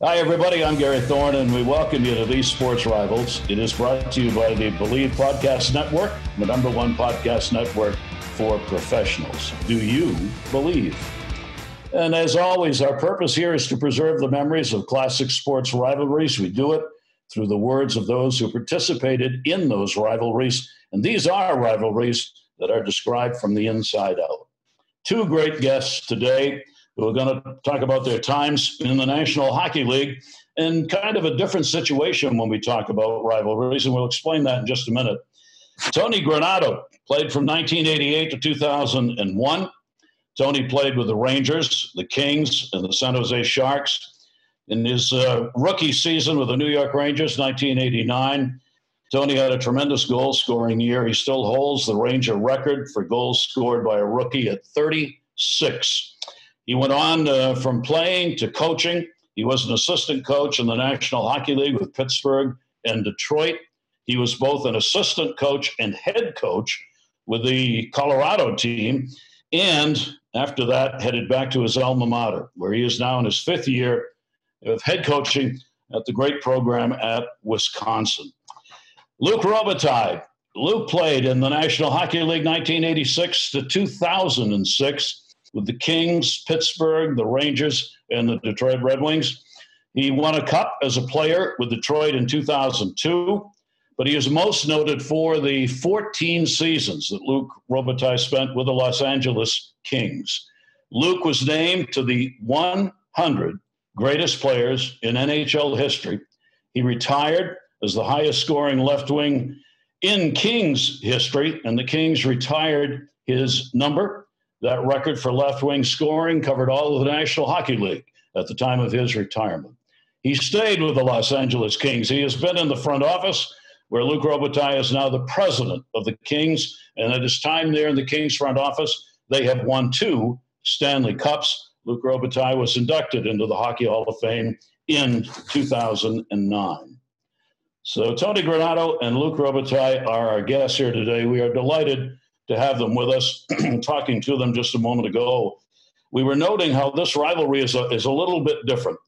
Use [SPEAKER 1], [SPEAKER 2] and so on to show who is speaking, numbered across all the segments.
[SPEAKER 1] Hi, everybody. I'm Gary Thorne, and we welcome you to these sports rivals. It is brought to you by the Believe Podcast Network, the number one podcast network for professionals. Do you believe? And as always, our purpose here is to preserve the memories of classic sports rivalries. We do it through the words of those who participated in those rivalries. And these are rivalries that are described from the inside out. Two great guests today who are going to talk about their times in the National Hockey League and kind of a different situation when we talk about rivalries, and we'll explain that in just a minute. Tony Granato played from 1988 to 2001. Tony played with the Rangers, the Kings, and the San Jose Sharks. In his uh, rookie season with the New York Rangers, 1989, Tony had a tremendous goal scoring year. He still holds the Ranger record for goals scored by a rookie at 36. He went on uh, from playing to coaching. He was an assistant coach in the National Hockey League with Pittsburgh and Detroit. He was both an assistant coach and head coach with the Colorado team. And after that, headed back to his alma mater, where he is now in his fifth year of head coaching at the great program at Wisconsin. Luc Robitaille. Luc played in the National Hockey League 1986 to 2006 with the Kings, Pittsburgh, the Rangers, and the Detroit Red Wings. He won a cup as a player with Detroit in 2002, but he is most noted for the 14 seasons that Luc Robitaille spent with the Los Angeles Kings. Luke was named to the 100 greatest players in NHL history. He retired as the highest scoring left wing in Kings history, and the Kings retired his number that record for left wing scoring covered all of the National Hockey League at the time of his retirement. He stayed with the Los Angeles Kings. He has been in the front office, where Luc Robitaille is now the president of the Kings. And at his time there in the Kings front office, they have won two Stanley Cups. Luc Robitaille was inducted into the Hockey Hall of Fame in 2009. So Tony Granato and Luc Robitaille are our guests here today. We are delighted to have them with us, talking to them just a moment ago. We were noting how this rivalry is a, is a little bit different.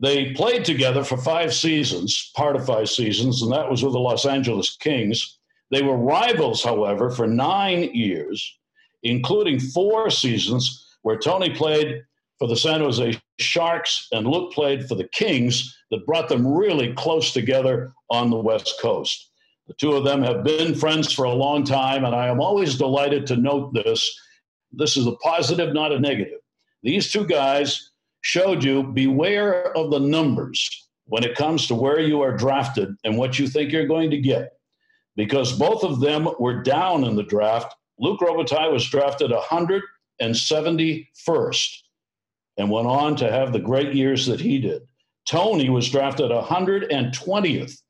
[SPEAKER 1] They played together for five seasons, part of five seasons, and that was with the Los Angeles Kings. They were rivals, however, for nine years, including four seasons where Tony played for the San Jose Sharks and Luc played for the Kings that brought them really close together on the West Coast. The two of them have been friends for a long time, and I am always delighted to note this. This is a positive, not a negative. These two guys showed you beware of the numbers when it comes to where you are drafted and what you think you're going to get, because both of them were down in the draft. Luc Robitaille was drafted 171st and went on to have the great years that he did. Tony was drafted 120th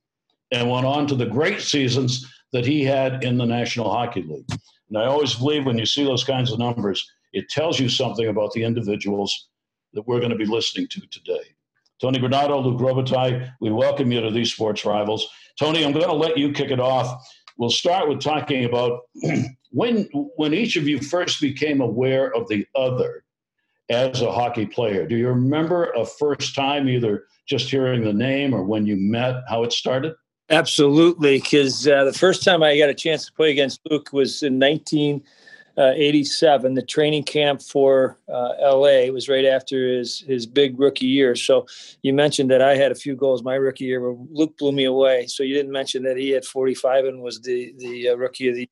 [SPEAKER 1] and went on to the great seasons that he had in the National Hockey League. And I always believe when you see those kinds of numbers, it tells you something about the individuals that we're going to be listening to today. Tony Granato, Luc Robitaille, we welcome you to these sports rivals. Tony, I'm going to let you kick it off. We'll start with talking about when when each of you first became aware of the other as a hockey player. Do you remember a first time, either just hearing the name or when you met, how it started?
[SPEAKER 2] Absolutely, because uh, the first time I got a chance to play against Luc was in 1987. The training camp for uh, LA was right after his his big rookie year. So you mentioned that I had a few goals my rookie year, but Luc blew me away. So you didn't mention that he had 45 and was the the uh, rookie of the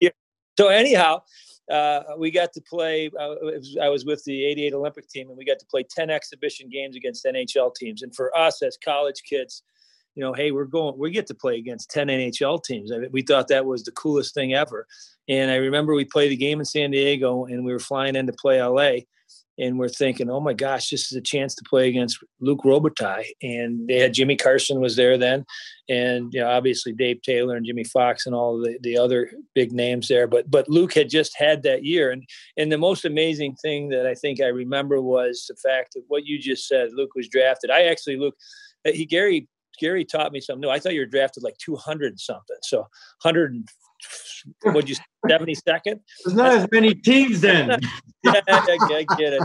[SPEAKER 2] year. So anyhow. Uh, we got to play. Uh, I was with the '88 Olympic team, and we got to play 10 exhibition games against NHL teams. And for us as college kids, you know, hey, we're going, we get to play against 10 NHL teams. I mean, we thought that was the coolest thing ever. And I remember we played a game in San Diego and we were flying in to play LA and we're thinking, oh my gosh, this is a chance to play against Luc Robitaille. And they had Jimmy Carson was there then, and you know, obviously Dave Taylor and Jimmy Fox and all the, the other big names there. But but Luc had just had that year, and and the most amazing thing that I think I remember was the fact that what you just said. Luc was drafted. I actually Luc. Uh, he Gary Gary taught me something new. I thought you were drafted like 200 something. So 100 would you 72nd?
[SPEAKER 3] There's not as many teams then.
[SPEAKER 2] yeah, I, I, get it.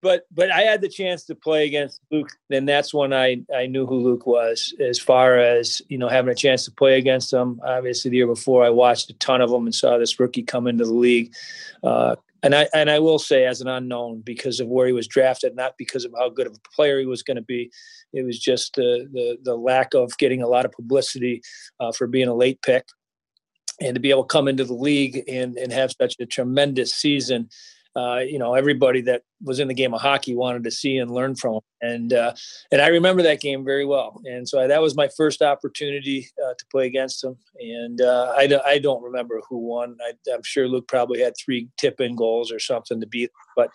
[SPEAKER 2] but but I had the chance to play against Luc, and that's when I I knew who Luc was. As far as you know, having a chance to play against him. Obviously, the year before, I watched a ton of them and saw this rookie come into the league. Uh, and I and I will say, as an unknown, because of where he was drafted, not because of how good of a player he was going to be, it was just the the the lack of getting a lot of publicity uh, for being a late pick, and to be able to come into the league and and have such a tremendous season uh, you know, everybody that was in the game of hockey wanted to see and learn from him. And uh, and I remember that game very well. And so I, that was my first opportunity uh, to play against him. And uh, I, I don't remember who won. I, am sure Luc probably had three tip-in goals or something to beat. But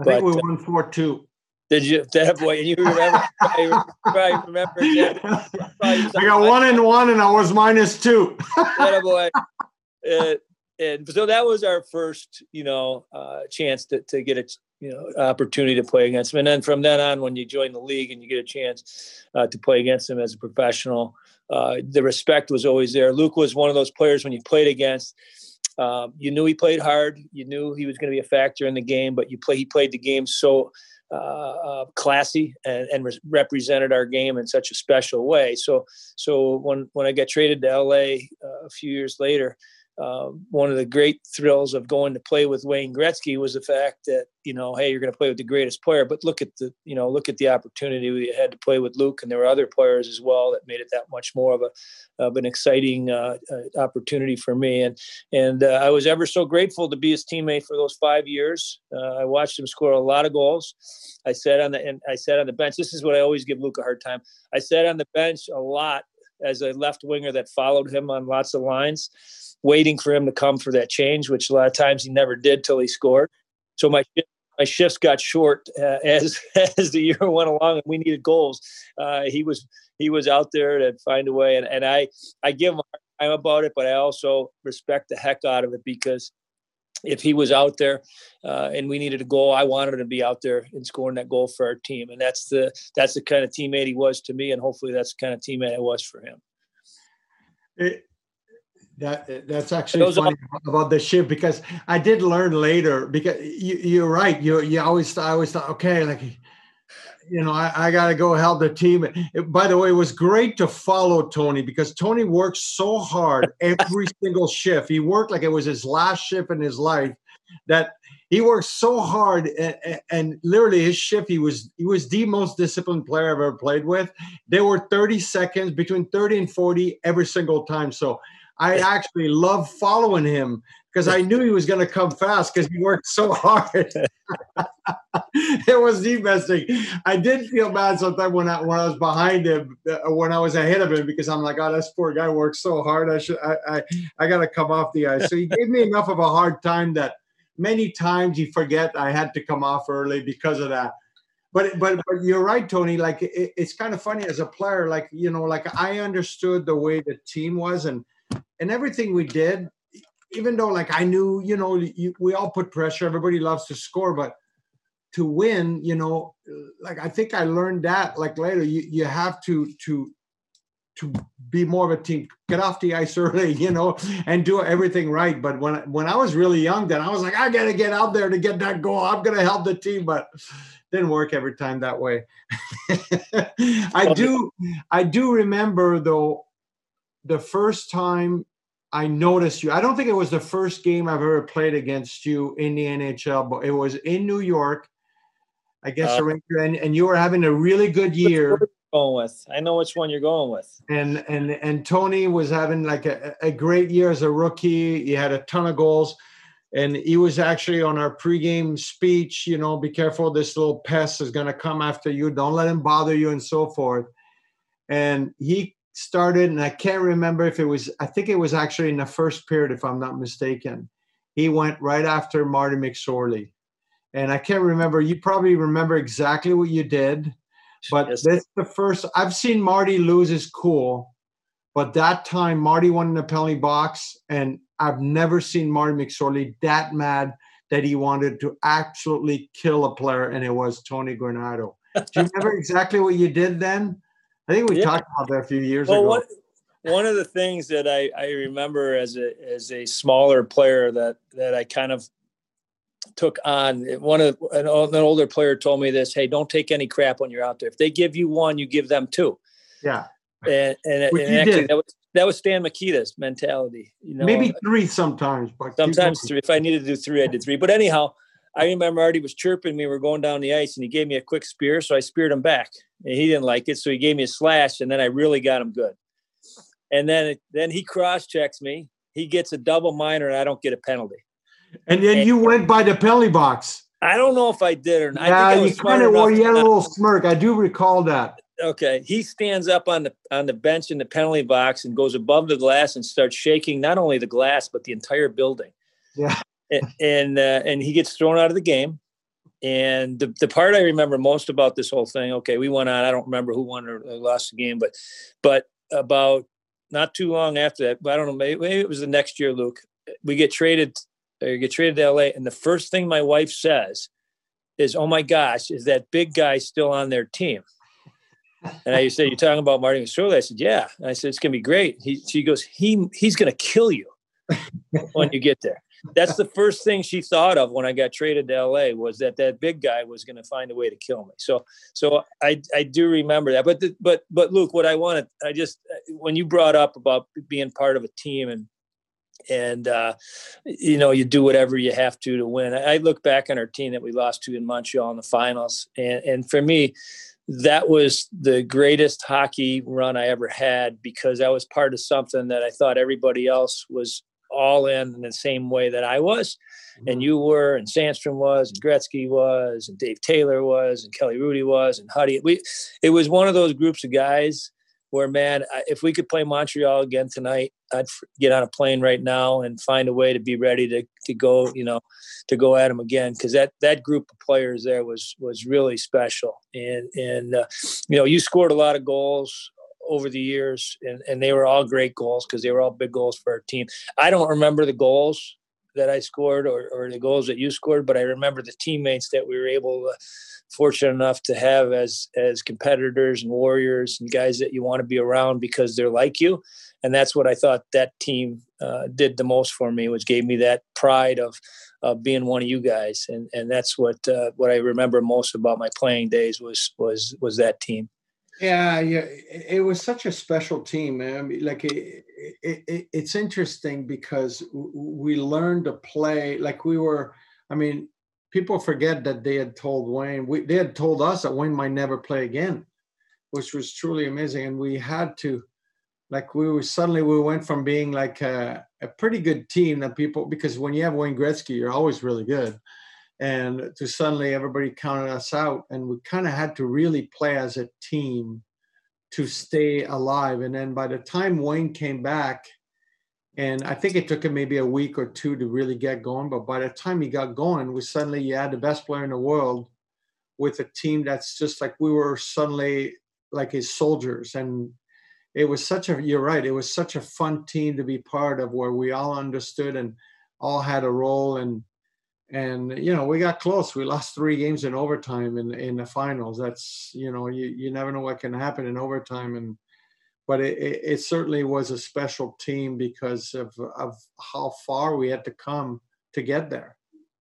[SPEAKER 3] I think but, we uh, won four two.
[SPEAKER 2] Did you that boy? And you remember? I probably remember. Yeah,
[SPEAKER 3] I got one and one, and I was minus two.
[SPEAKER 2] that boy. Uh, and so that was our first, you know, uh, chance to, to get a, you know, opportunity to play against him. And then from then on, when you join the league and you get a chance uh, to play against him as a professional, uh, the respect was always there. Luc was one of those players when you played against, um, you knew he played hard. You knew he was going to be a factor in the game, but you play, he played the game so uh, uh, classy and, and re- represented our game in such a special way. So, so when, when I got traded to LA uh, a few years later, uh, one of the great thrills of going to play with Wayne Gretzky was the fact that you know, hey, you're going to play with the greatest player, but look at the you know look at the opportunity we had to play with Luc, and there were other players as well that made it that much more of a of an exciting uh, uh, opportunity for me, and and uh, I was ever so grateful to be his teammate for those five years. Uh, I watched him score a lot of goals. I sat on the and I sat on the bench. This is what I always give Luc a hard time. I sat on the bench a lot as a left winger that followed him on lots of lines waiting for him to come for that change, which a lot of times he never did till he scored. So my my shifts got short uh, as as the year went along, and we needed goals. Uh, he was he was out there to find a way, and, and I I give him time about it, but I also respect the heck out of it because if he was out there uh, and we needed a goal, I wanted him to be out there and scoring that goal for our team, and that's the that's the kind of teammate he was to me, and hopefully that's the kind of teammate I was for him.
[SPEAKER 3] It, that that's actually funny are- about the shift because I did learn later because you, you're right. You you always I always thought okay like you know I, I got to go help the team. It, by the way, it was great to follow Tony because Tony worked so hard every single shift. He worked like it was his last shift in his life. That he worked so hard and, and, literally his shift he was he was the most disciplined player i've ever played with there were 30 seconds between 30 and 40 every single time so I actually love following him because I knew he was going to come fast because he worked so hard. it was thing. I did feel bad sometimes when I when I was behind him, uh, when I was ahead of him, because I'm like, oh, this poor guy works so hard. I should, I, I, I got to come off the ice. So he gave me enough of a hard time that many times he forget I had to come off early because of that. But but but you're right, Tony. Like it, it's kind of funny as a player. Like you know, like I understood the way the team was and and everything we did, even though like I knew, you know, you, we all put pressure. Everybody loves to score, but to win, you know, like I think I learned that like later. You you have to to to be more of a team, get off the ice early, you know, and do everything right. But when when I was really young, then I was like, I gotta get out there to get that goal. I'm gonna help the team, but didn't work every time that way. I do I do remember though the first time I noticed you. I don't think it was the first game I've ever played against you in the NHL, but it was in New York. I guess uh, and, and you were having a really good year.
[SPEAKER 2] Going with, I know which one you're going with.
[SPEAKER 3] And and and Tony was having like a, a great year as a rookie. He had a ton of goals, and he was actually on our pregame speech. You know, be careful, this little pest is going to come after you. Don't let him bother you, and so forth. And he started, and I can't remember if it was, I think it was actually in the first period, if I'm not mistaken. He went right after Marty McSorley. And I can't remember, you probably remember exactly what you did, but yes. that's the first, I've seen Marty lose his cool, but that time Marty won in the penalty box, and I've never seen Marty McSorley that mad that he wanted to absolutely kill a player, and it was Tony Granato. Do you remember exactly what you did then? I think we yeah. talked about that a few years well, ago. What,
[SPEAKER 2] one of the things that I, I remember as a as a smaller player that that I kind of took on one of an, an older player told me this. Hey, don't take any crap when you're out there. If they give you one, you give them two.
[SPEAKER 3] Yeah.
[SPEAKER 2] And, and, and actually, that was, that was Stan Mikita's mentality. You know,
[SPEAKER 3] maybe three sometimes, but
[SPEAKER 2] sometimes three. If I needed to do three, I did three. But anyhow, I remember Marty was chirping me. We were going down the ice, and he gave me a quick spear, so I speared him back. And he didn't like it, so he gave me a slash, and then I really got him good. And then then he cross checks me. He gets a double minor, and I don't get a penalty.
[SPEAKER 3] And then and, you went by the penalty box.
[SPEAKER 2] I don't know if I did or not.
[SPEAKER 3] Yeah, you kind of wore you had a little smirk. I do recall that.
[SPEAKER 2] Okay, he stands up on the on the bench in the penalty box and goes above the glass and starts shaking not only the glass but the entire building.
[SPEAKER 3] Yeah,
[SPEAKER 2] and and, uh, and he gets thrown out of the game. And the, the part I remember most about this whole thing, okay, we went on. I don't remember who won or lost the game, but but about not too long after that, I don't know, maybe, maybe it was the next year, Luc. We get traded or get traded to LA, and the first thing my wife says is, "Oh my gosh, is that big guy still on their team?" And I said, "You're talking about Marty McSorley?" I said, "Yeah." And I said, "It's gonna be great." He, she goes, "He he's gonna kill you when you get there." That's the first thing she thought of when I got traded to LA was that that big guy was going to find a way to kill me. So, so I I do remember that. But the, but but Luc, what I wanted, I just when you brought up about being part of a team and and uh, you know you do whatever you have to to win. I look back on our team that we lost to in Montreal in the finals, and and for me, that was the greatest hockey run I ever had because I was part of something that I thought everybody else was all in in the same way that I was, mm-hmm. and you were, and Sandstrom was, and Gretzky was, and Dave Taylor was, and Kelly Hrudey was, and Huddy. We, it was one of those groups of guys where, man, if we could play Montreal again tonight, I'd get on a plane right now and find a way to be ready to to go, you know, to go at them again because that that group of players there was was really special. And and uh, you know, you scored a lot of goals over the years, and and they were all great goals because they were all big goals for our team. I don't remember the goals that I scored or, or the goals that you scored, but I remember the teammates that we were able to fortunate enough to have as as competitors and warriors and guys that you want to be around because they're like you. And that's what i thought that team uh, did the most for me which gave me that pride of of being one of you guys. And and that's what uh, what i remember most about my playing days was was was that team
[SPEAKER 3] yeah yeah it was such a special team I mean, like it, it, it, it's interesting because we learned to play like we were i mean people forget that they had told Wayne, we, they had told us that Wayne might never play again, which was truly amazing. And we had to, like, we were suddenly we went from being like a, a pretty good team that people, because when you have Wayne Gretzky, you're always really good. And to suddenly everybody counted us out, and we kind of had to really play as a team to stay alive. And then by the time Wayne came back, and I think it took him maybe a week or two to really get going. But by the time he got going, we suddenly you had the best player in the world with a team that's just like we were suddenly like his soldiers. And it was such a you're right, it was such a fun team to be part of where we all understood and all had a role and and you know we got close we lost three games in overtime in in the finals that's you know you, you never know what can happen in overtime and but it, it, certainly was a special team because of, of how far we had to come to get there.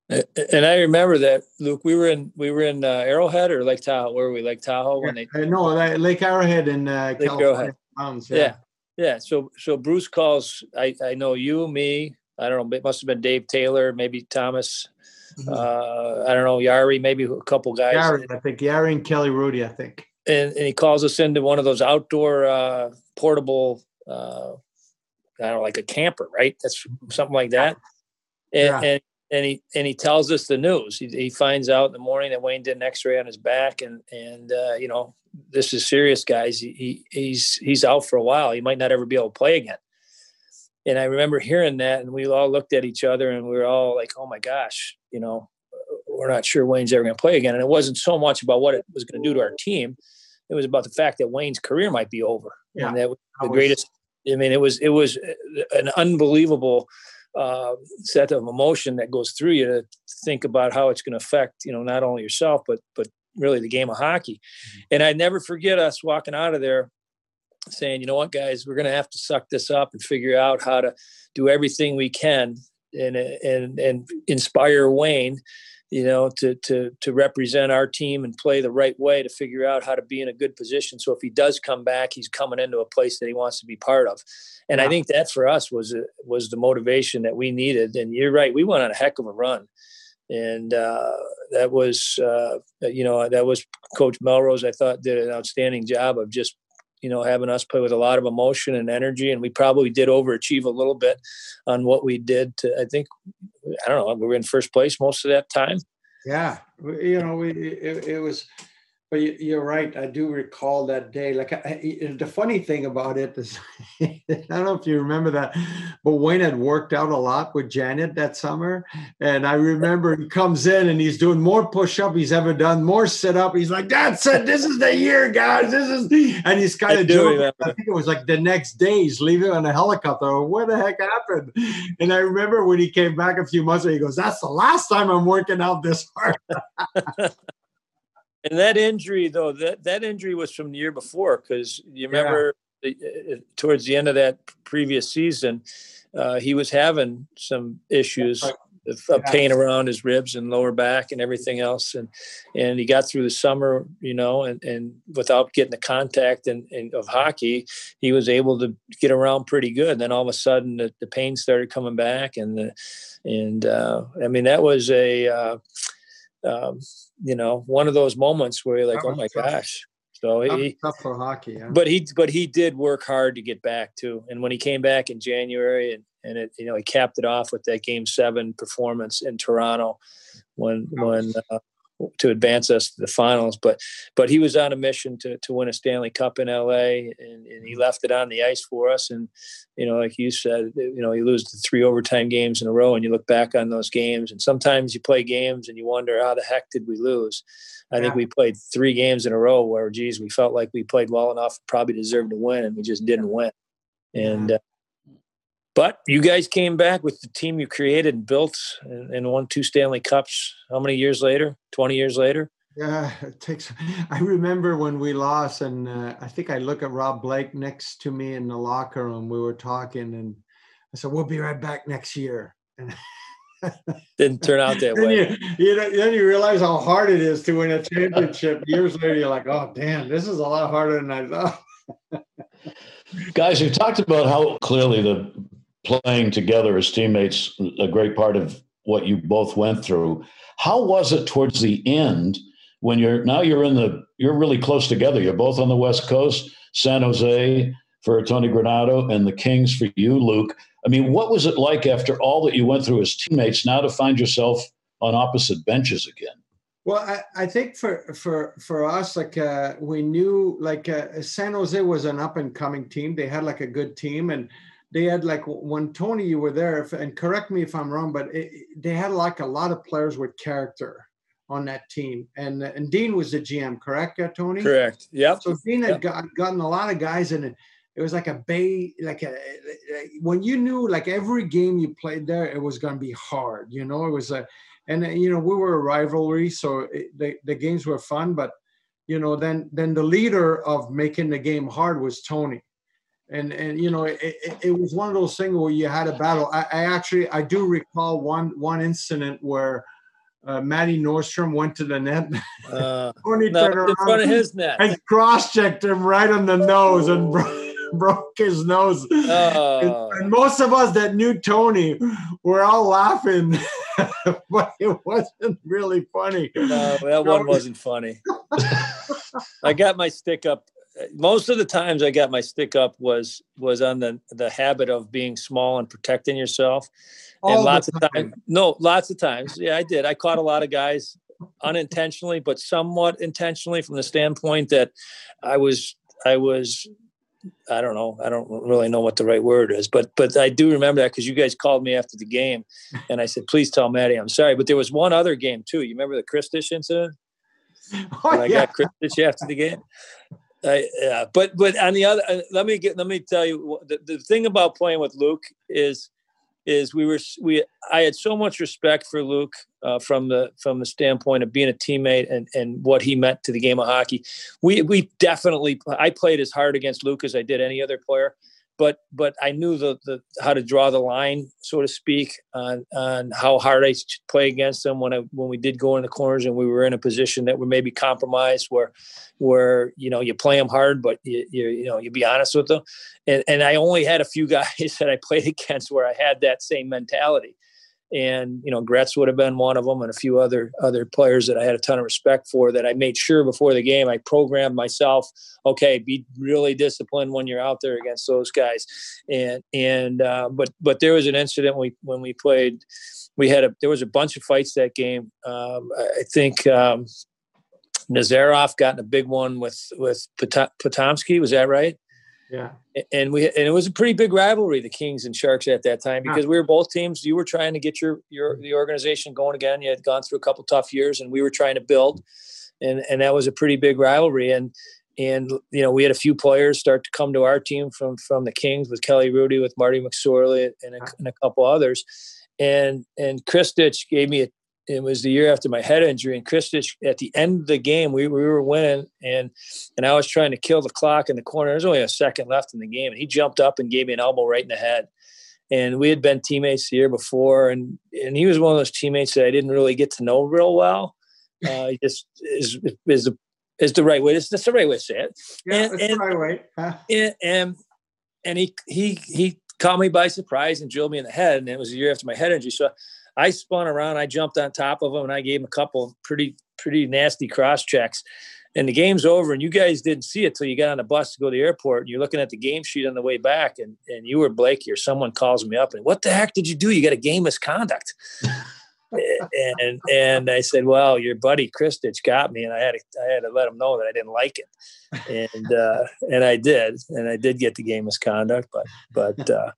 [SPEAKER 2] And I remember that, Luc. We were in we were in uh, Arrowhead or Lake Tahoe. Where were we? Lake Tahoe when they
[SPEAKER 3] no Lake Arrowhead in uh, Lake California.
[SPEAKER 2] Mountains, yeah. yeah, yeah. So so Bruce calls. I I know you, me. I don't know. It must have been Dave Taylor, maybe Thomas. Mm-hmm. Uh, I don't know Jari, maybe a couple guys.
[SPEAKER 3] Jari, I think Jari and Kelly Hrudey, I think
[SPEAKER 2] and, and he calls us into one of those outdoor uh, portable, uh, I don't know, like a camper, right? That's something like that. And, yeah. and, and he and he tells us the news. He, he finds out in the morning that Wayne did an X-ray on his back, and and uh, you know this is serious, guys. He, he he's he's out for a while. He might not ever be able to play again. And I remember hearing that, and we all looked at each other, and we were all like, "Oh my gosh!" You know, we're not sure Wayne's ever going to play again. And it wasn't so much about what it was going to do to our team; it was about the fact that Wayne's career might be over. Yeah, and that was the greatest. I mean, it was it was an unbelievable uh, set of emotion that goes through you to think about how it's going to affect you know not only yourself but but really the game of hockey. Mm-hmm. And I never forget us walking out of there saying, you know what, guys, we're going to have to suck this up and figure out how to do everything we can and and and inspire Wayne, you know, to to to represent our team and play the right way to figure out how to be in a good position. So if he does come back, he's coming into a place that he wants to be part of. And yeah. I think that for us was was the motivation that we needed. And you're right, we went on a heck of a run and uh, that was uh, you know that was Coach Melrose. I thought did an outstanding job of just you know having us play with a lot of emotion and energy, and we probably did overachieve a little bit on what we did. To I think I don't know we were in first place most of that time.
[SPEAKER 3] Yeah, you know we it, it was but you're right. I do recall that day. Like I, the funny thing about it is, I don't know if you remember that, but Wayne had worked out a lot with Janet that summer, and I remember he comes in and he's doing more push-up he's ever done, more sit-up. He's like, "That's it. This is the year, guys. This is," and he's kind of doing. I think it was like the next day he's leaving on a helicopter. What the heck happened? And I remember when he came back a few months ago, he goes, "That's the last time I'm working out this hard."
[SPEAKER 2] And that injury, though, that, that injury was from the year before because you remember yeah. the, uh, towards the end of that previous season, uh, he was having some issues of yeah. pain around his ribs and lower back and everything else. And and he got through the summer, you know, and, and without getting the contact and, and of hockey, he was able to get around pretty good. And then all of a sudden, the, the pain started coming back, and the, and uh, I mean that was a uh, um, you know, one of those moments where you're like, oh my tough. gosh. So he,
[SPEAKER 3] tough for hockey, yeah.
[SPEAKER 2] but he, but he did work hard to get back too. And when he came back in January and, and it, you know, he capped it off with that game seven performance in Toronto when, when, uh, to advance us to the finals. But but he was on a mission to to win a Stanley Cup in LA, and, and he left it on the ice for us. And you know, like you said, you know, you lose the three overtime games in a row, and you look back on those games, and sometimes you play games and you wonder how the heck did we lose. I yeah. think we played three games in a row where, geez, we felt like we played well enough, probably deserved to win, and we just didn't win. And uh, but you guys came back with the team you created and built and, and won two Stanley Cups. How many years later? 20 years later?
[SPEAKER 3] Yeah, it takes. I remember when we lost, and uh, I think I look at Rob Blake next to me in the locker room. We were talking, and I said, "We'll be right back next year." And
[SPEAKER 2] didn't turn out that way.
[SPEAKER 3] You, you know, then you realize how hard it is to win a championship. Years later, you're like, "Oh, damn, this is a lot harder than I thought."
[SPEAKER 1] Guys, you talked about how clearly the playing together as teammates a great part of what you both went through. How was it towards the end when you're now you're in the you're really close together. You're both on the West Coast, San Jose for Tony Granato and the Kings for you, Luc. I mean, what was it like after all that you went through as teammates now to find yourself on opposite benches again?
[SPEAKER 3] Well, I, I think for for for us, like uh, we knew, like uh, San Jose was an up and coming team. They had like a good team, and they had like when Tony you were there, if, and correct me if I'm wrong, but it, they had like a lot of players with character on that team, and and Dean was the GM, correct, uh, Tony?
[SPEAKER 2] Correct. Yeah.
[SPEAKER 3] So Dean had yep. got, gotten a lot of guys in it. It was like a bay, like a when you knew like every game you played there, it was going to be hard. You know, it was a, and you know we were a rivalry, so it, the the games were fun, but you know then then the leader of making the game hard was Tony and and you know it, it, it, was one of those things where you had a battle I, I actually i do recall one one incident where uh, Matty Norstrom went to the net.
[SPEAKER 2] Uh, no, in front of his net.
[SPEAKER 3] And cross-checked him right on the nose and bro- broke his nose. Uh, and, and, most of us that knew Tony were all laughing, but it wasn't really funny.
[SPEAKER 2] No, that one wasn't funny. I got my stick up most of the times I got my stick up was was on the the habit of being small and protecting yourself. All and lots of times, no, lots of times, yeah, I did. I caught a lot of guys unintentionally, but somewhat intentionally, from the standpoint that I was I was I don't know. I don't really know what the right word is, but but I do remember that because you guys called me after the game, and I said, "Please tell Matty I'm sorry." But there was one other game too. You remember the Khristich incident? Oh, when I yeah. got Khristich after the game. Uh, yeah, but but on the other, uh, let me get let me tell you the, the thing about playing with Luc is is we were we I had so much respect for Luc uh, from the from the standpoint of being a teammate and and what he meant to the game of hockey. We we definitely I played as hard against Luc as I did any other player, but but I knew the, the how to draw the line, so to speak, on on how hard I should play against them when I when we did go in the corners and we were in a position that were maybe compromised, where where you know you play them hard, but you you, you know you be honest with them, and and I only had a few guys that I played against where I had that same mentality and you know Gretz would have been one of them, and a few other other players that I had a ton of respect for. That I made sure before the game I programmed myself. Okay, be really disciplined when you're out there against those guys, and and uh, but but there was an incident when we when we played. We had a there was a bunch of fights that game. Um, I think um, Nazarov got in a big one with with Potomski. Was that right?
[SPEAKER 3] Yeah.
[SPEAKER 2] And we and it was a pretty big rivalry, the Kings and Sharks at that time, because we were both teams. You were trying to get your your the organization going again. You had gone through a couple tough years, and we were trying to build, and and that was a pretty big rivalry. And and you know we had a few players start to come to our team from from the Kings with Kelly Hrudey, with Marty McSorley, and a, and a couple others. And and Khristich gave me a it was the year after my head injury and Khristich at the end of the game we, we were winning and and I was trying to kill the clock in the corner. There's only a second left in the game and he jumped up and gave me an elbow right in the head. And we had been teammates the year before and and he was one of those teammates that I didn't really get to know real well. Uh, he just is is the is the right way. That's the right way to say it.
[SPEAKER 3] Yeah, and, and, the right way. Huh?
[SPEAKER 2] And, and and he he he caught me by surprise and drilled me in the head. And it was a year after my head injury. So I spun around, I jumped on top of him, and I gave him a couple pretty pretty nasty cross checks. And the game's over, and you guys didn't see it till you got on the bus to go to the airport. And you're looking at the game sheet on the way back, and and you were Blakey or someone calls me up and what the heck did you do? You got a game misconduct. and and I said, well, your buddy Khristich got me, and I had to I had to let him know that I didn't like it, and uh, and I did, and I did get the game misconduct, but but uh,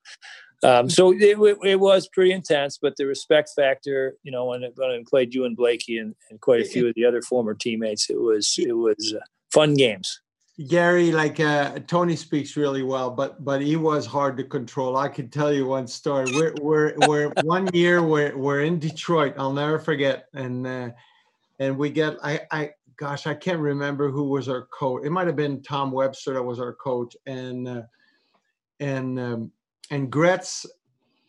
[SPEAKER 2] um, so it, it, was pretty intense, but the respect factor, you know, when, it, when I played you and Blakey and, and, quite a few of the other former teammates, it was it was uh, fun games.
[SPEAKER 3] Gary, like uh, Tony speaks really well, but but he was hard to control. I can tell you one story. We're we're, we're one year we're we're in Detroit. I'll never forget, and uh, and we get I I gosh I can't remember who was our coach. It might have been Tom Webster that was our coach, and uh, and um, and Gretz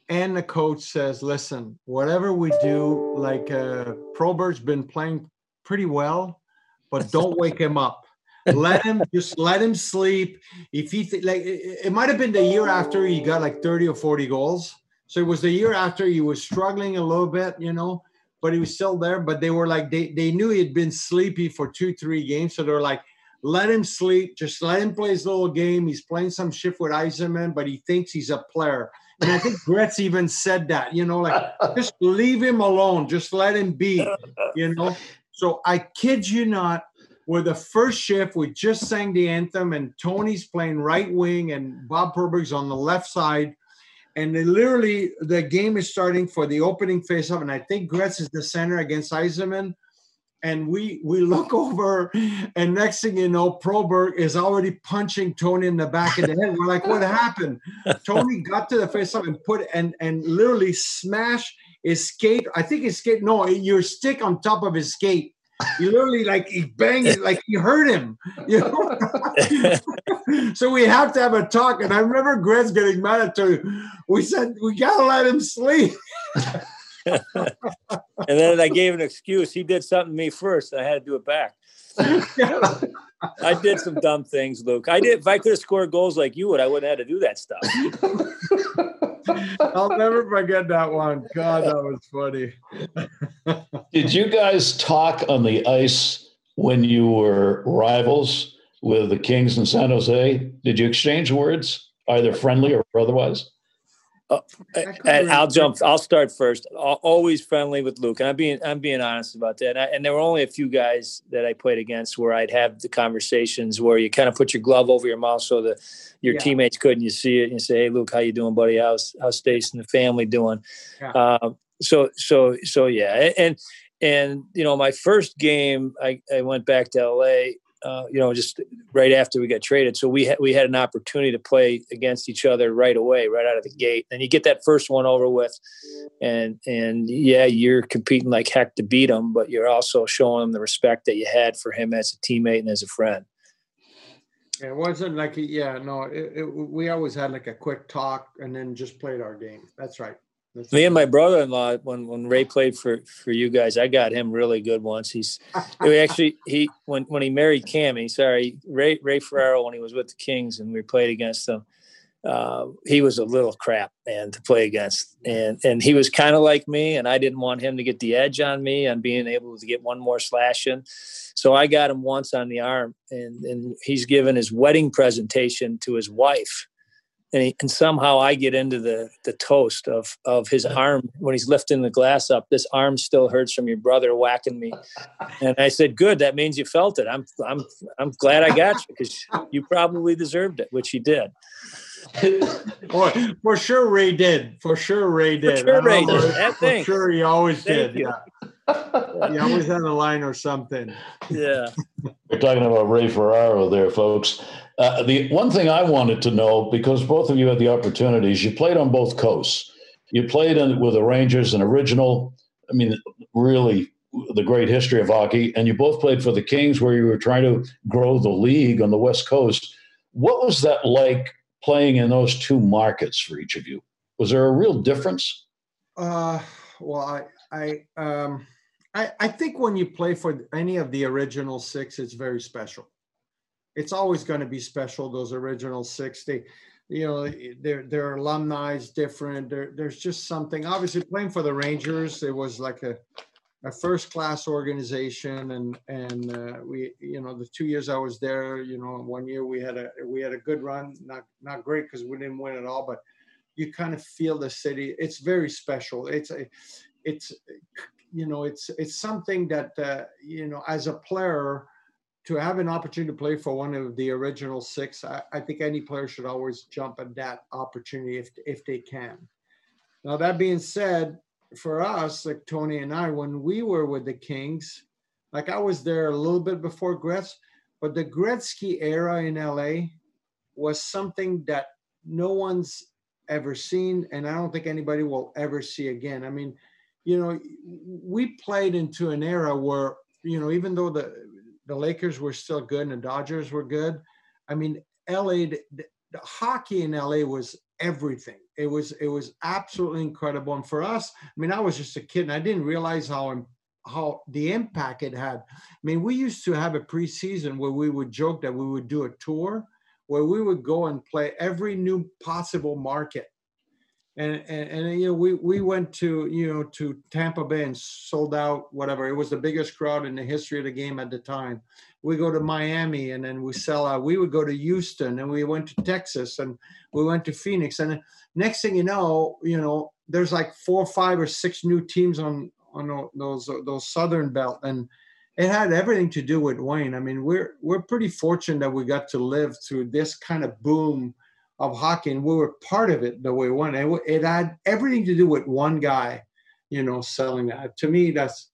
[SPEAKER 3] and the coach says, listen, whatever we do, like uh, Probert's been playing pretty well, but don't wake him up. Let him just let him sleep. If he th- like, it, it might have been the year after he got like 30 or 40 goals. So it was the year after he was struggling a little bit, you know, but he was still there. But they were like, they, they knew he had been sleepy for two, three games. So they're like, let him sleep. Just let him play his little game. He's playing some shift with Yzerman, but he thinks he's a player. And I think Gretz even said that, you know, like just leave him alone. Just let him be, you know. So I kid you not, where the first shift we just sang the anthem and Tony's playing right wing and Bob Probert's on the left side. And they literally the game is starting for the opening face-off. And I think Gretz is the center against Yzerman and we we look over and next thing you know Probert is already punching tony in the back of the head. We're like what happened? Tony got to the face up and put and and literally smash his skate. I think his skate no your stick on top of his skate. You literally like he banged it like he hurt him you know? So we have to have a talk and i remember Gretz getting mad at tony. We said we gotta let him sleep
[SPEAKER 2] and then I gave an excuse. He did something to me first. I had to do it back. I did some dumb things, Luc. I did. If I could have scored goals like you would, I wouldn't have had to do that stuff.
[SPEAKER 3] I'll never forget that one. God, that was funny.
[SPEAKER 1] did you guys talk on the ice when you were rivals with the Kings in San Jose? Did you exchange words, either friendly or otherwise?
[SPEAKER 2] Uh, and I'll jump. I'll start first. Always friendly with Luc, and I'm being I'm being honest about that. And, I, and, there were only a few guys that I played against where I'd have the conversations where you kind of put your glove over your mouth so that your yeah. teammates couldn't. You see it and you say, "Hey, Luc, how you doing, buddy? How's how's Stace and the family doing?" Yeah. Um, so so so yeah, and and you know, my first game, I I went back to LA uh, you know, just right after we got traded. So we had we had an opportunity to play against each other right away, right out of the gate. And you get that first one over with, and and yeah, you're competing like heck to beat him, but you're also showing him the respect that you had for him as a teammate and as a friend.
[SPEAKER 3] It wasn't like yeah no it, it, we always had like a quick talk and then just played our game. That's right.
[SPEAKER 2] Me and my brother-in-law, when when Ray played for for you guys, I got him really good once. He's he actually he when when he married Cammi, sorry, Ray Ray Ferraro when he was with the Kings and we played against them. Uh, he was a little crap man to play against, and and he was kind of like me, and I didn't want him to get the edge on me on being able to get one more slash in. So I got him once on the arm, and and he's given his wedding presentation to his wife and, he, and somehow I get into the the toast of of his arm when he's lifting the glass up. This arm still hurts from your brother whacking me, and I said, "Good, that means you felt it. I'm I'm I'm glad I got you because you probably deserved it, which he did."
[SPEAKER 3] for, for sure, Ray did. For sure, Ray did.
[SPEAKER 2] For sure, Ray did.
[SPEAKER 3] For sure, he always Thank did. You. Yeah. He always had a line or something.
[SPEAKER 2] Yeah.
[SPEAKER 1] We're talking about Ray Ferraro there, folks. Uh, the one thing I wanted to know, because both of you had the opportunities, you played on both coasts. You played in, with the Rangers, an original, I mean, really the great history of hockey, and you both played for the Kings, where you were trying to grow the league on the West Coast. What was that like playing in those two markets for each of you? Was there a real difference?
[SPEAKER 3] Uh, well, I, I, um, I, I think when you play for any of the original six, it's very special it's always going to be special. Those original six, they, you know, their their alumni is different. There, there's just something. Obviously, playing for the Rangers, it was like a a first class organization, and and uh, we, you know, the two years I was there, you know, one year we had a we had a good run, not not great because we didn't win at all, but you kind of feel the city. It's very special. It's a, it's, you know, it's it's something that uh, you know, as a player to have an opportunity to play for one of the original six, I, I, think any player should always jump at that opportunity if if they can. Now that being said, for us, like Tony and I, when we were with the Kings, like I was there a little bit before Gretz, but the Gretzky era in LA was something that no one's ever seen, and I don't think anybody will ever see again. I mean, you know, we played into an era where you know, even though the the Lakers were still good and the Dodgers were good. I mean, LA, the, the hockey in LA was everything. It was it was absolutely incredible. And for us, I mean, I was just a kid and I didn't realize how how the impact it had. I mean, we used to have a preseason where we would joke that we would do a tour where we would go and play every new possible market and, and, and you know we we went to you know to Tampa Bay and sold out whatever it was the biggest crowd in the history of the game at the time. We go to Miami and then we sell out. We would go to Houston and we went to Texas and we went to Phoenix and next thing you know you know there's like four five or six new teams on on those those southern belt and it had everything to do with Wayne. I mean we're we're pretty fortunate that we got to live through this kind of boom of hockey, and we were part of it the way we. It, it had everything to do with one guy, you know, selling that. To me, that's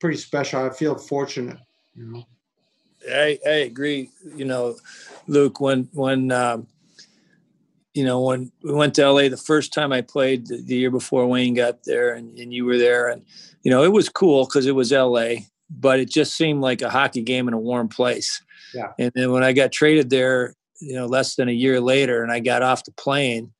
[SPEAKER 3] pretty special. I feel fortunate, you know.
[SPEAKER 2] I, I agree. You know, Luc, when when um, you know when we went to LA the first time I played the, the year before Wayne got there, and, and you were there, and you know it was cool because it was LA, but it just seemed like a hockey game in a warm place.
[SPEAKER 3] Yeah.
[SPEAKER 2] And then when I got traded there, you know, less than a year later, and I got off the plane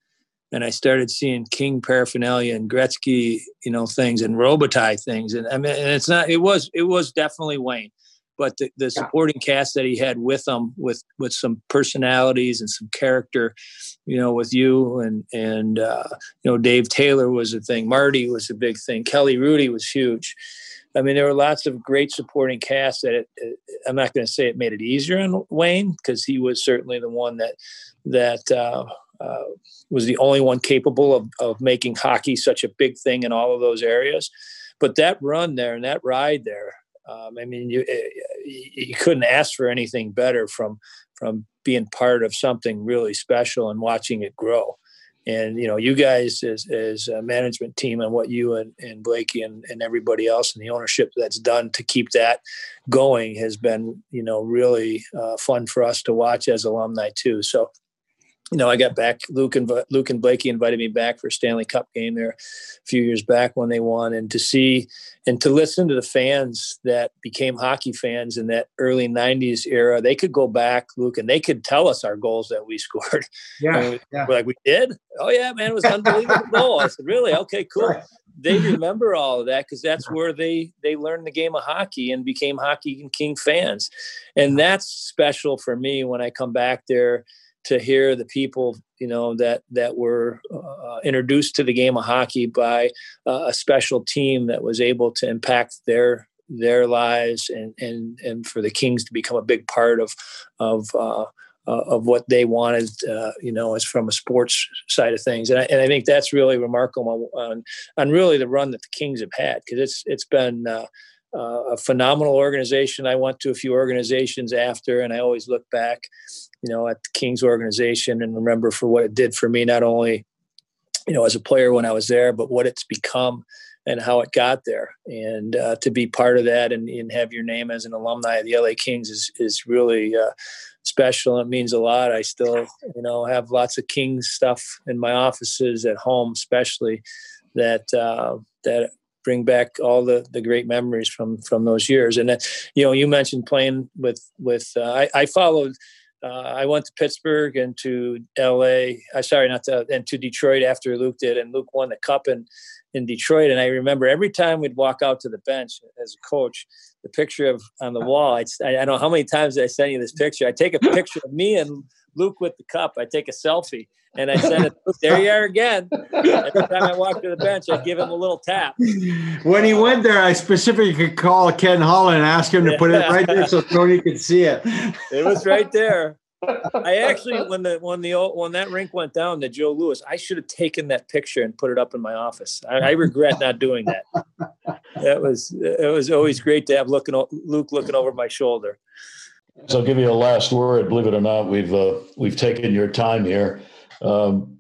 [SPEAKER 2] and I started seeing King paraphernalia and Gretzky, you know, things and Robitaille things. And I mean, and it's not, it was, it was definitely Wayne, but the, the supporting cast that he had with him, with, with some personalities and some character, you know, with you and, and, uh, you know, Dave Taylor was a thing. Marty was a big thing. Kelly Hrudey was huge. I mean, there were lots of great supporting cast that it, it, I'm not going to say it made it easier on Wayne because he was certainly the one that that uh, uh, was the only one capable of, of making hockey such a big thing in all of those areas. But that run there and that ride there, um, I mean, you eh, you couldn't ask for anything better from from being part of something really special and watching it grow and you know you guys as, as a management team and what you and, and blakey and, and everybody else and the ownership that's done to keep that going has been you know really uh, fun for us to watch as alumni too. So you know, I got back. Luc and Luc and Blakey invited me back for a Stanley Cup game there a few years back when they won, and to see and to listen to the fans that became hockey fans in that early '90s era. They could go back, Luc, and they could tell us our goals that we scored.
[SPEAKER 3] Yeah, we,
[SPEAKER 2] yeah. like we did. Oh yeah, man, it was unbelievable goal. I said, really? Okay, cool. Right. They remember all of that because that's where they they learned the game of hockey and became hockey and king fans, and that's special for me when I come back there to hear the people you know that that were uh, introduced to the game of hockey by uh, a special team that was able to impact their their lives and and and for the Kings to become a big part of of uh, uh of what they wanted, uh, you know, as from a sports side of things, and I, and I think that's really remarkable on, on really the run that the Kings have had because it's it's been uh, a phenomenal organization. I went to a few organizations after, and I always look back you know, at the Kings organization and remember for what it did for me, not only, you know, as a player when I was there, but what it's become and how it got there. And uh, to be part of that and, and, have your name as an alumni of the LA Kings is, is really uh, special. It means a lot. I still, you know, have lots of Kings stuff in my offices at home, especially that, uh, that bring back all the, the great memories from, from those years. And, then, you know, you mentioned playing with, with, uh, I, I followed, uh, I went to Pittsburgh and to L.A. I uh, sorry, not to and to Detroit after Luc did, and Luc won the cup in in Detroit. And I remember every time we'd walk out to the bench as a coach, the picture of on the wall. I'd, I don't know how many times I sent you this picture. I take a picture of me and Luc with the cup. I take a selfie and I send it. there you are again. Every time I walk to the bench, I give him a little tap.
[SPEAKER 3] When he went there, I specifically called Ken Holland and asked him to put it right there so Tony could see it.
[SPEAKER 2] It was right there. I actually, when the when the old, when that rink went down, the Joe Louis, I should have taken that picture and put it up in my office. I, I regret not doing that. That was it was always great to have looking Luc looking over my shoulder.
[SPEAKER 1] So I'll give you a last word. Believe it or not, we've uh, we've taken your time here. Um,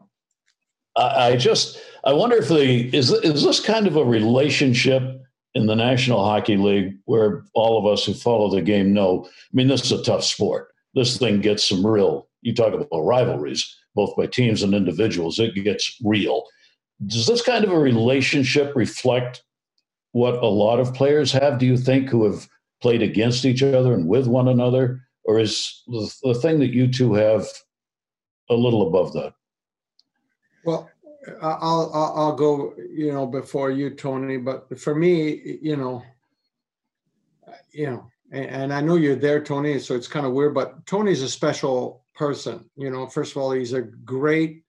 [SPEAKER 1] I, I, just I wonder if the is is this kind of a relationship in the National Hockey League where all of us who follow the game know. I mean, this is a tough sport. This thing gets some real. You talk about rivalries, both by teams and individuals. It gets real. Does this kind of a relationship reflect what a lot of players have? Do you think who have played against each other and with one another, or is the, thing that you two have a little above that.
[SPEAKER 3] Well, I'll, I'll, I'll go, you know, before you, Tony. But for me, you know, you know, and, and I know you're there, Tony. So it's kind of weird, but Tony's a special person. You know, first of all, he's a great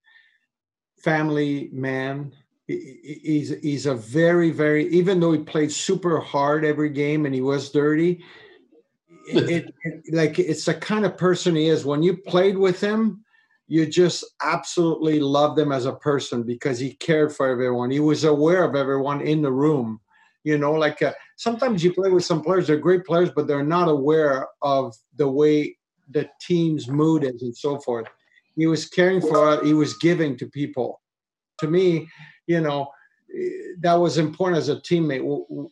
[SPEAKER 3] family man. He's he's a very very even though he played super hard every game and he was dirty. It, it, like it's the kind of person he is. When you played with him, you just absolutely loved him as a person because he cared for everyone. He was aware of everyone in the room. You know, like uh, sometimes you play with some players, they're great players, but they're not aware of the way the team's mood is and so forth. He was caring for, he was giving to people. To me, you know, that was important as a teammate.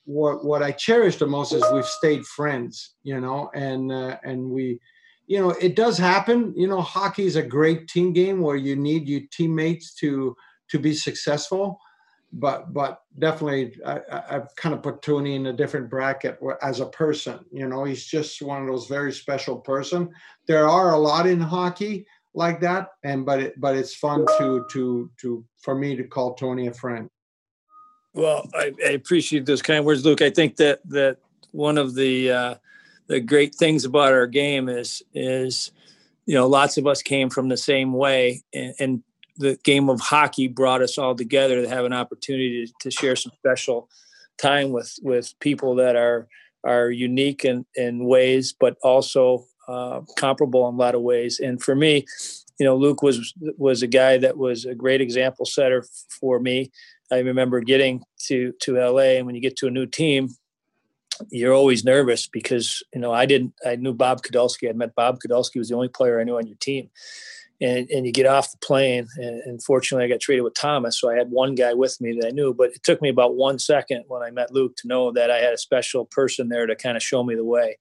[SPEAKER 3] What what I cherish the most is we've stayed friends, you know, and uh, and we you know, it does happen. You know, hockey is a great team game where you need your teammates to to be successful. But but definitely, I, I've kind of put Tony in a different bracket as a person. You know, he's just one of those very special person. There are a lot in hockey like that, and but it, but it's fun to to to for me to call Tony a friend.
[SPEAKER 2] Well, I, I appreciate those kind words, Luc. I think that that one of the uh, the great things about our game is is you know lots of us came from the same way and, and the game of hockey brought us all together to have an opportunity to, to share some special time with with people that are are unique in, in ways but also uh, comparable in a lot of ways and for me you know Luc was was a guy that was a great example setter for me i remember getting to to la and when you get to a new team you're always nervous because you know I didn't I knew Bob Kudelski. I'd met Bob Kudelski was the only player I knew on your team, and and you get off the plane. And, and fortunately, I got traded with Thomas, so I had one guy with me that I knew. But it took me about one second when I met Luc to know that I had a special person there to kind of show me the way.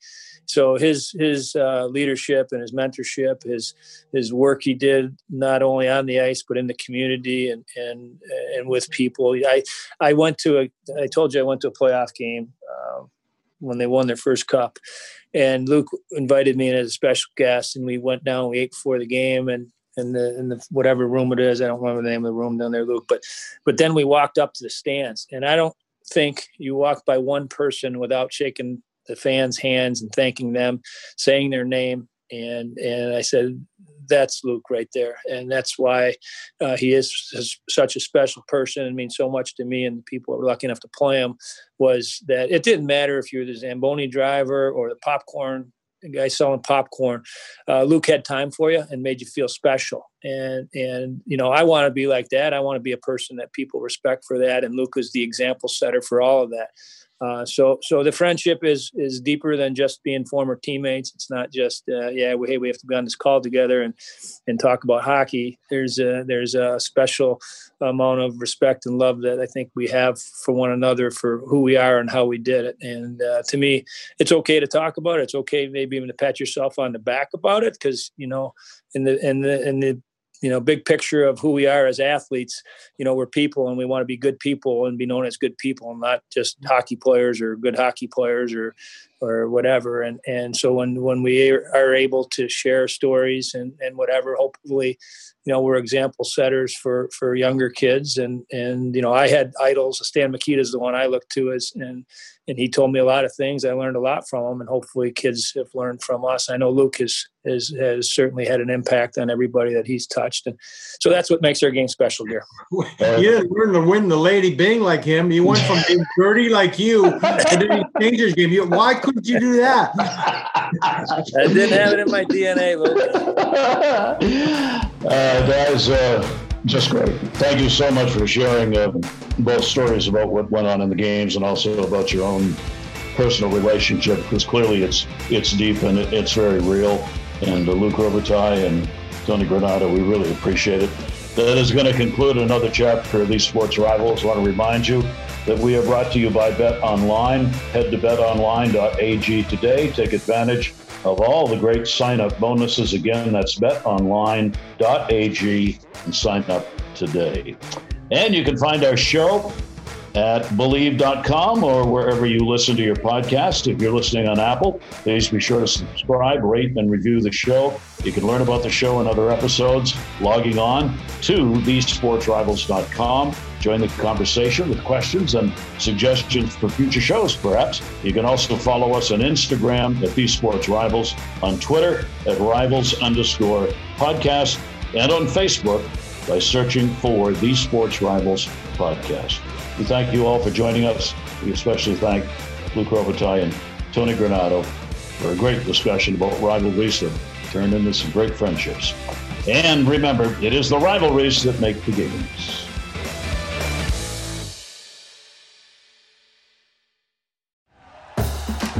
[SPEAKER 2] So his his uh, leadership and his mentorship, his his work he did not only on the ice but in the community and and and with people. I I went to a I told you I went to a playoff game. Uh, when they won their first cup. And Luc invited me in as a special guest, and we went down. We ate before the game, and in the in the whatever room it is. I don't remember the name of the room down there, Luc. But but then we walked up to the stands, and I don't think you walk by one person without shaking the fans' hands and thanking them, saying their name. And and I said, that's Luc right there, and that's why uh, he is such a special person and means so much to me and the people that were lucky enough to play him. Was that it didn't matter if you were the Zamboni driver or the popcorn guy selling popcorn. Uh, Luc had time for you and made you feel special, and and you know I want to be like that. I want to be a person that people respect for that, and Luc is the example setter for all of that. Uh, so so the friendship is is deeper than just being former teammates. It's not just uh, yeah, we, hey, we have to be on this call together and and talk about hockey. There's a there's a special amount of respect and love that I think we have for one another for who we are and how we did it. And uh, to me, it's okay to talk about it. It's okay maybe even to pat yourself on the back about it because you know in the in the in the you know big picture of who we are as athletes you know we're people and we want to be good people and be known as good people and not just hockey players or good hockey players or or whatever. And and so when when we are able to share stories and and whatever hopefully you know we're example setters for for younger kids. And and you know i had idols. Stan mikita is the one i look to as and and he told me a lot of things. I learned a lot from him and hopefully kids have learned from us. I know Luc has has, has certainly had an impact on everybody that he's touched. And so that's what makes our game special here.
[SPEAKER 3] You didn't learn to win the Lady Byng like him. You went from being dirty like you and then he changed his game why couldn't you do that?
[SPEAKER 2] I didn't have it in my dna
[SPEAKER 1] Luc uh, guys, uh, just great. Thank you so much for sharing uh, both stories about what went on in the games and also about your own personal relationship because clearly it's it's deep and it's very real. And Luc Robitaille and Tony Granato, we really appreciate it. That is going to conclude another chapter of these sports rivals. I want to remind you that we are brought to you by Bet Online. Head to betonline.ag today. Take advantage of all the great sign up bonuses. Again, that's betonline.ag and sign up today. And you can find our show at bleav.com or wherever you listen to your podcast. If you're listening on Apple, please be sure to subscribe, rate, and review the show. You can learn about the show and other episodes logging on to thesportsrivals.com. Join the conversation with questions and suggestions for future shows, perhaps. You can also follow us on Instagram at These Sports Rivals, on Twitter at Rivals underscore podcast, and on Facebook by searching for These Sports Rivals podcast. We thank you all for joining us. We especially thank Luc Robitaille and Tony Granato for a great discussion about rivalries that turned into some great friendships. And remember, it is the rivalries that make the games.